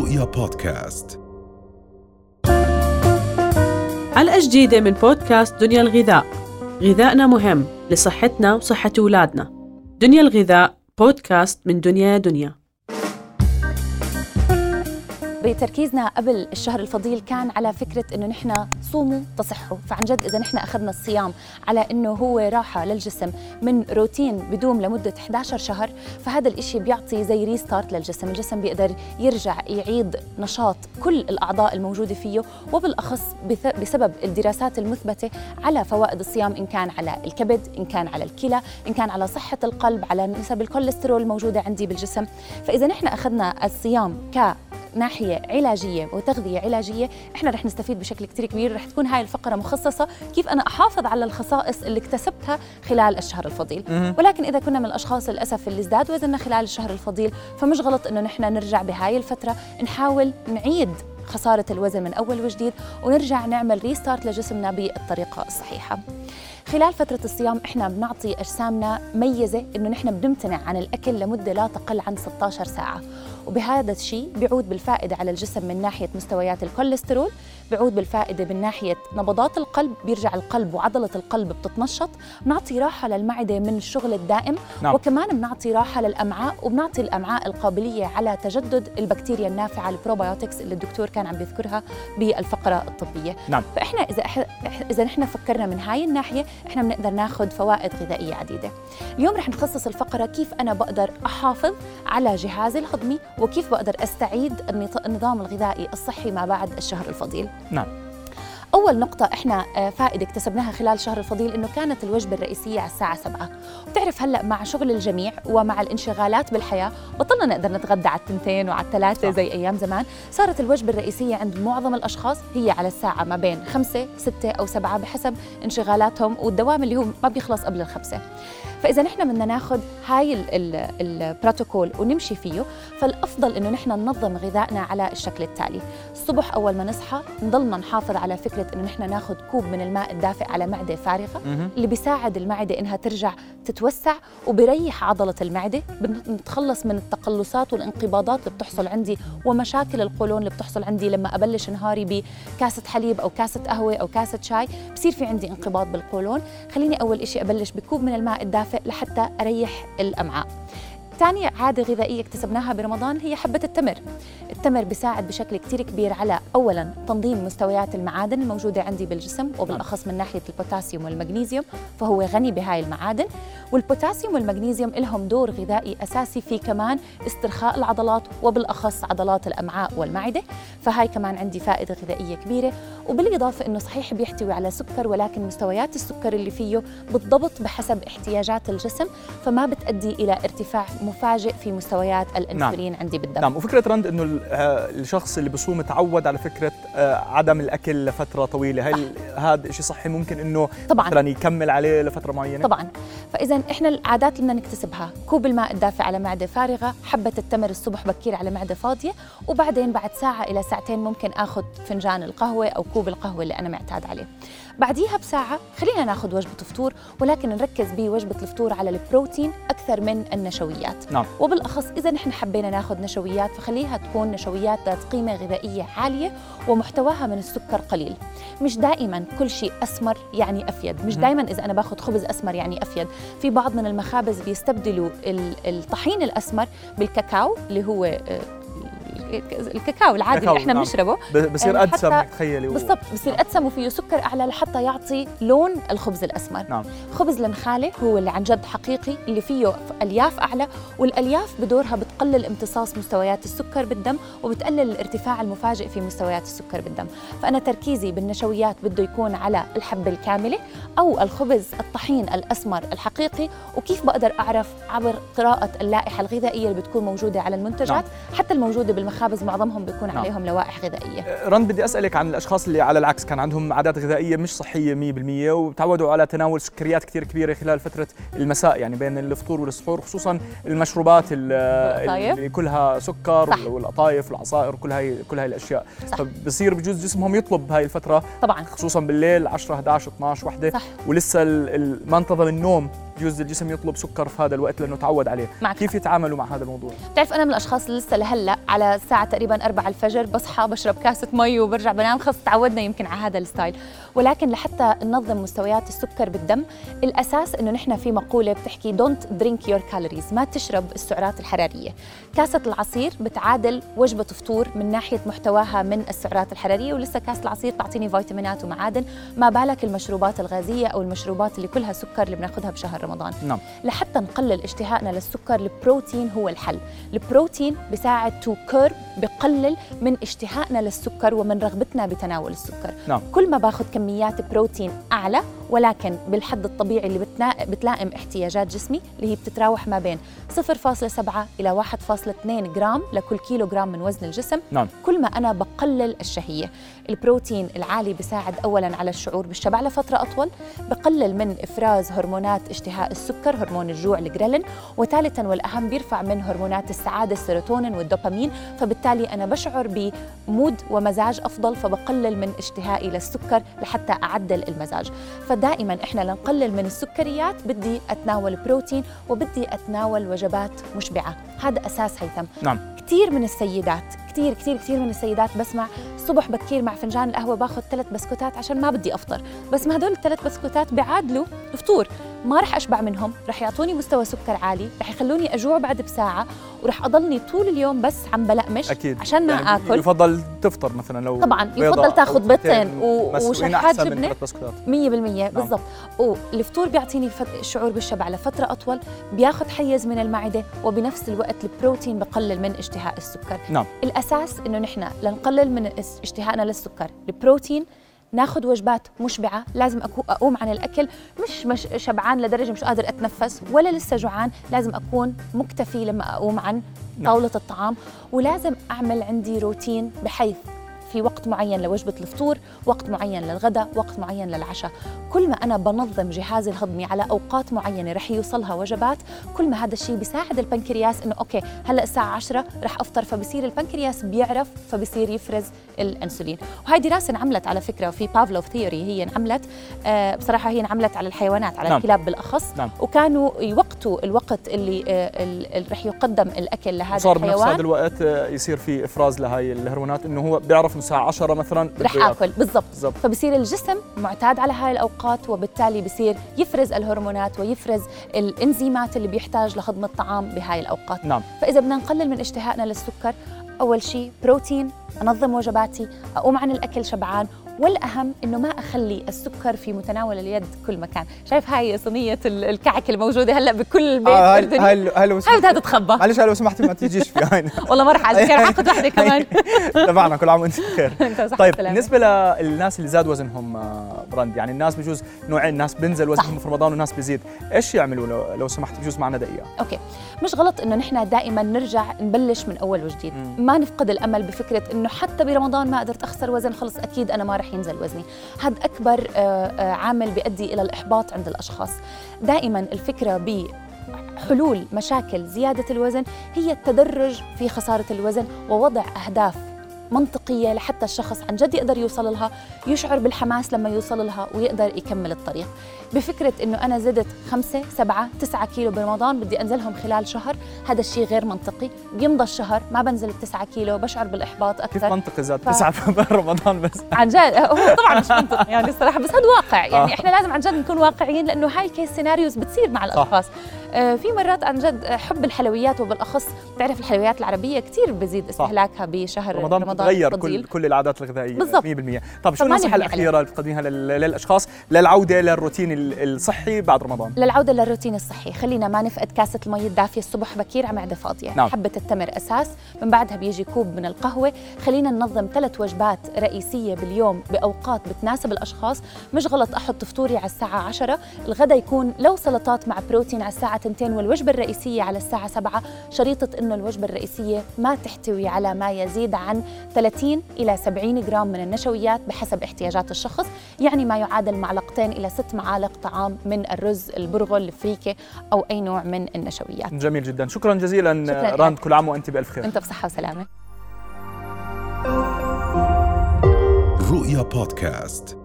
رؤيا بودكاست. حلقة جديدة من بودكاست دنيا الغذاء. غذائنا مهم لصحتنا وصحة أولادنا. دنيا الغذاء بودكاست من دنيا دنيا. بتركيزنا قبل الشهر الفضيل كان على فكرة إنه نحن صوموا تصحوا. فعن جد إذا نحن أخذنا الصيام على إنه هو راحة للجسم من روتين بدوم لمدة 11 شهر فهذا الإشي بيعطي زي restart للجسم. الجسم بيقدر يرجع يعيد نشاط كل الأعضاء الموجودة فيه وبالأخص بسبب الدراسات المثبتة على فوائد الصيام إن كان على الكبد إن كان على الكلى إن كان على صحة القلب على نسب الكوليسترول الموجودة عندي بالجسم. فإذا نحن أخذنا الصيام ك ناحية علاجية وتغذية علاجية إحنا رح نستفيد بشكل كثير كبير. رح تكون هاي الفقرة مخصصة كيف أنا أحافظ على الخصائص اللي اكتسبتها خلال الشهر الفضيل. ولكن إذا كنا من الأشخاص للأسف اللي ازداد وزننا خلال الشهر الفضيل فمش غلط إنه نحن نرجع بهاي الفترة نحاول نعيد خسارة الوزن من أول وجديد ونرجع نعمل restart لجسمنا بالطريقة الصحيحة. خلال فترة الصيام إحنا بنعطي أجسامنا ميزة إنه نحن بنمتنع عن الأكل لمدة لا تقل عن 16 ساعة وبهذا الشيء بيعود بالفائدة على الجسم من ناحية مستويات الكوليسترول بيعود بالفائدة من ناحية نبضات القلب بيرجع القلب وعضلة القلب بتتنشط بنعطي راحة للمعدة من الشغل الدائم نعم. وكمان بنعطي راحة للأمعاء وبنعطي الأمعاء القابلية على تجدد البكتيريا النافعة البروبيوتكس اللي الدكتور كان عم بيذكرها بالفقرة الطبية نعم. فإحنا إذا إذا نحن فكرنا من هاي الناحية إحنا بنقدر ناخذ فوائد غذائية عديدة. اليوم رح نخصص الفقرة كيف أنا بقدر أحافظ على جهازي الهضمي وكيف بقدر أستعيد النظام الغذائي الصحي ما بعد الشهر الفضيل. نعم. أول نقطة إحنا آه، فائدة اكتسبناها خلال شهر الفضيل إنه كانت الوجبة الرئيسية على الساعة 7 بتعرف هلأ مع شغل الجميع ومع الانشغالات بالحياة بطلنا نقدر نتغدى على التنتين وعلى الثلاثة زي أيام زمان. صارت الوجبة الرئيسية عند معظم الأشخاص هي على الساعة ما بين 5 6 أو 7 بحسب انشغالاتهم والدوام اللي هو ما بيخلص قبل الخمسة. فإذا نحن بدنا ناخذ هاي البروتوكول ونمشي فيه فالأفضل إنه نحن ننظم غذائنا على الشكل التالي. الصبح أول ما نصحى نضلنا نحافظ على فكرة إنه نحن ناخذ كوب من الماء الدافئ على معدة فارغة اللي بيساعد المعدة إنها ترجع تتوسع وبريح عضلة المعدة بنتخلص من التقلصات والانقباضات اللي بتحصل عندي ومشاكل القولون اللي بتحصل عندي لما أبلش نهاري بكاسة حليب أو كاسة قهوة أو كاسة شاي بصير في عندي انقباض بالقولون. خليني أول شيء أبلش بكوب من الماء الدافئ دافئ لحتى أريح الأمعاء. ثاني عادة غذائية اكتسبناها برمضان هي حبة التمر. التمر بيساعد بشكل كتير كبير على أولا تنظيم مستويات المعادن الموجودة عندي بالجسم وبالأخص من ناحية البوتاسيوم والمغنيسيوم فهو غني بهاي المعادن. والبوتاسيوم والمغنيسيوم لهم دور غذائي أساسي في كمان استرخاء العضلات وبالأخص عضلات الأمعاء والمعدة. فهاي كمان عندي فائدة غذائية كبيرة. وبالإضافة أنه صحيح بيحتوي على سكر ولكن مستويات السكر اللي فيه بالضبط بحسب احتياجات الجسم فما بتؤدي إلى ارتفاع مفاجئ في مستويات الانسولين نعم. عندي بالدم. نعم وفكرة رند إنه آه، الشخص اللي بصوم تعود على فكرة آه، عدم الأكل لفترة طويلة. هل هذا شيء صحي ممكن إنه طبعا. مثلا يكمل عليه لفترة معينة؟ طبعا. فاذا إحنا العادات اللي بدنا نكتسبها كوب الماء الدافئ على معدة فارغة حبة التمر الصبح بكير على معدة فاضية وبعدين بعد ساعة إلى ساعتين ممكن آخذ فنجان القهوة أو كوب القهوة اللي أنا معتاد عليه. بعديها بساعة خلينا ناخذ وجبة فطور ولكن نركز بوجبة الفطور على البروتين أكثر من النشويات. نعم. وبالأخص إذا نحن حبينا ناخذ نشويات فخليها تكون نشويات ذات قيمة غذائية عالية ومحتواها من السكر قليل. مش دائما كل شيء أسمر يعني أفيد. مش دائما إذا أنا باخذ خبز أسمر يعني أفيد. في بعض من المخابز بيستبدلوا الطحين الأسمر بالكاكاو اللي هو آه، الكاكاو العادي اللي إحنا نعم. بنشربه بصير أدسم تخيلي بالضبط بصير نعم. أدسم وفيه سكر أعلى لحتى يعطي لون الخبز الأسمر نعم. خبز النخاله هو اللي عن جد حقيقي اللي فيه ألياف أعلى والألياف بدورها بتقلل امتصاص مستويات السكر بالدم وبتقلل الارتفاع المفاجئ في مستويات السكر بالدم فأنا تركيزي بالنشويات بده يكون على الحبه الكاملة أو الخبز الطحين الأسمر الحقيقي وكيف بقدر أعرف عبر قراءة اللائحة الغذائية اللي بتكون موجودة على المنتجات نعم. حتى الموجودة بالمخ المخابز معظمهم بيكون نعم. عليهم لوائح غذائية أه، رند بدي أسألك عن الأشخاص اللي على العكس كان عندهم عادات غذائية مش صحية 100% وتعودوا على تناول سكريات كثير كبيرة خلال فترة المساء يعني بين الفطور والسحور خصوصا المشروبات اللي كلها سكر صح. والقطايف والعصائر كل هاي كل هاي الأشياء صح. فبصير بجوز جسمهم يطلب هاي الفترة طبعا خصوصا بالليل 10 11 12 وحده صح. ولسه ما انتظم النوم بجوز الجسم يطلب سكر في هذا الوقت لأنه تعود عليه. معك. كيف يتعاملوا مع هذا الموضوع؟ بتعرف أنا من الأشخاص اللي لسه لهلأ على الساعة تقريبا 4 الفجر بصحى بشرب كاسة مي وبرجع بنام. خلص تعودنا يمكن على هذا ال style. ولكن لحتى ننظم مستويات السكر بالدم الأساس إنه نحن في مقولة بتحكي don't drink your calories ما تشرب السعرات الحرارية. كاسة العصير بتعادل وجبة فطور من ناحية محتواها من السعرات الحرارية ولسه كاسة العصير تعطيني فيتامينات ومعادن. ما بالك المشروبات الغازية أو المشروبات اللي كلها سكر اللي بناخذها بشهر رمضان. نعم. لحتى نقلل اشتهائنا للسكر البروتين هو الحل. البروتين بيساعد to curb بقلل من اشتهائنا للسكر ومن رغبتنا بتناول السكر. نعم. كل ما باخذ كميات بروتين أعلى ولكن بالحد الطبيعي اللي بتنا... بتلائم احتياجات جسمي اللي هي بتتراوح ما بين 0.7 إلى 1.2 جرام لكل كيلو جرام من وزن الجسم. نعم. كل ما أنا بقلل الشهية. البروتين العالي بيساعد اولا على الشعور بالشبع لفترة أطول بقلل من إفراز هرمونات اشتهاء السكر هرمون الجوع الجريلين وثالثا والأهم بيرفع من هرمونات السعادة السيروتونين والدوبامين فبالتالي أنا بشعر ب mood ومزاج أفضل فبقلل من اشتهائي للسكر لحتى أعدل المزاج. فدائما إحنا لنقلل من السكريات بدي أتناول بروتين وبدي أتناول وجبات مشبعة. هذا أساس هيثم. نعم. كثير من السيدات كثير كثير كثير من السيدات بسمع الصبح بكير مع فنجان القهوة باخذ ثلاث بسكوتات عشان ما بدي أفطر. بس ما هدول الثلاث بسكوتات بيعادلوا الفطور ما رح أشبع منهم رح يعطوني مستوى سكر عالي رح يخلوني أجوع بعد بساعة ورح أضلني طول اليوم بس عم بلقمش أكيد. عشان ما يعني آكل. يفضل تفطر مثلا لو طبعا يفضل تاخذ بيضتين بيضتين و- مسلوقين وشرحات أحسن من جبنه ثلاث بسكوتات. 100% بالضبط. والفطور بيعطيني شعور بالشبع لفترة أطول بياخذ حيز من المعدة وبنفس الوقت البروتين بقلل من اشتهاء السكر. نعم. الأساس إنه نحن لنقلل من اشتهائنا للسكر البروتين ناخذ وجبات مشبعة لازم أقوم عن الأكل مش, مش شبعان لدرجة مش قادر أتنفس ولا لسه جوعان لازم أكون مكتفي لما أقوم عن نعم. طاولة الطعام ولازم أعمل عندي روتين بحيث في وقت معين لوجبة الفطور وقت معين للغداء وقت معين للعشاء. كل ما أنا بنظم جهازي الهضمي على أوقات معينة رح يوصلها وجبات كل ما هذا الشيء بيساعد البنكرياس إنه okay هلأ الساعة 10 رح أفطر فبصير البنكرياس بيعرف فبصير يفرز الأنسولين. وهي دراسة انعملت على فكرة في Pavlov theory هي انعملت. آه بصراحة هي انعملت على الحيوانات على نعم. الكلاب بالأخص. نعم. وكانوا يوقتوا الوقت اللي آه رح يقدم الأكل لهذا صار بنفس الحيوان. هذا الوقت آه، يصير في إفراز لهي الهرمونات إنه هو بيعرف انه الساعة 10 مثلا رح. آكل بالضبط. بالضبط. فبصير الجسم معتاد على هاي الأوقات وبالتالي بصير يفرز الهرمونات ويفرز الإنزيمات اللي بيحتاج لهضم الطعام بهاي الأوقات. نعم. فإذا بدنا نقلل من اشتهائنا للسكر أول شيء بروتين أنظم وجباتي أقوم عن الأكل شبعان والأهم إنه ما أخلي السكر في متناول اليد كل مكان. شايف هاي صينية ال- الكعك الموجودة هلأ بكل بيت آه، هاي أردني هاي هاي لو هاي بدها تتخبى. معلش لو سمحتي ما تيجيش في هاي. والله ما رح أعزك. رح اخذ وحدة كمان. تبعنا كل عام وأنت بخير. طيب. بالنسبة للناس اللي زاد وزنهم آه، راند يعني الناس بجوز نوعين ناس بينزل وزنهم في رمضان وناس بيزيد. إيش يعملوا لو, لو سمحت؟ بجوز معنا دقيقة. أوكي. مش غلط إنه نحن دائما نرجع نبلش من أول وجديد. ما نفقد الأمل بفكرة إنه حتى برمضان ما قدرت أخسر وزن خلص أكيد أنا ما رح ينزل وزني. هذا أكبر آه، آه، عامل بيؤدي إلى الإحباط عند الأشخاص. دائما الفكرة ب حلول مشاكل زيادة الوزن هي التدرج في خسارة الوزن ووضع أهداف منطقية لحتى الشخص عن جد يقدر يوصل لها يشعر بالحماس لما يوصل لها ويقدر يكمل الطريق. بفكرة إنه أنا زدت خمسة سبعة تسعة كيلو برمضان بدي أنزلهم خلال شهر هذا الشيء غير منطقي. بيمضى الشهر ما بنزل التسعة كيلو بشعر بالإحباط كيف أكثر منطقي زاد ف- تسعة برمضان بس؟ عن جد. هو طبعا مش منطق يعني الصراحة بس هذا واقع. يعني آه. إحنا لازم عن جد نكون واقعيين لأنه هاي ال case scenarios بتصير مع الأشخاص. آه، في مرات عن جد حب الحلويات وبالأخص بتعرف الحلويات العربية كثير بزيد استهلاكها بشهر رمضان رمضان الفضيل. كل كل العادات الغذائية بالضبط. 100% طب شو النصيحة الأخيرة اللي بتقدميها لل- للأشخاص؟ للعودة للروتين ال- الصحي بعد رمضان. للعودة للروتين الصحي. خلينا ما نفقد كاسة المي الدافية. الصبح بكير على معدة فاضية. نعم. حبة التمر أساس. من بعدها بيجي كوب من القهوة. خلينا ننظم ثلاث وجبات رئيسية باليوم بأوقات بتناسب الأشخاص. مش غلط أحط فطوري على الساعة 10 الغداء يكون لو سلطات مع بروتين على الساعة 2 والوجبة الرئيسية على الساعة 7 شريطة إنه الوجبة الرئيسية ما تحتوي على ما يزيد عن 30 إلى 70 جرام من النشويات بحسب احتياجات الشخص يعني ما يعادل معلقتين إلى ست معالق طعام من الرز البرغل الفريكة أو أي نوع من النشويات. جميل جدا. شكرا جزيلا شكراً راند كل عام وأنت بألف خير. أنت بصحة وسلامة. رؤيا بودكاست.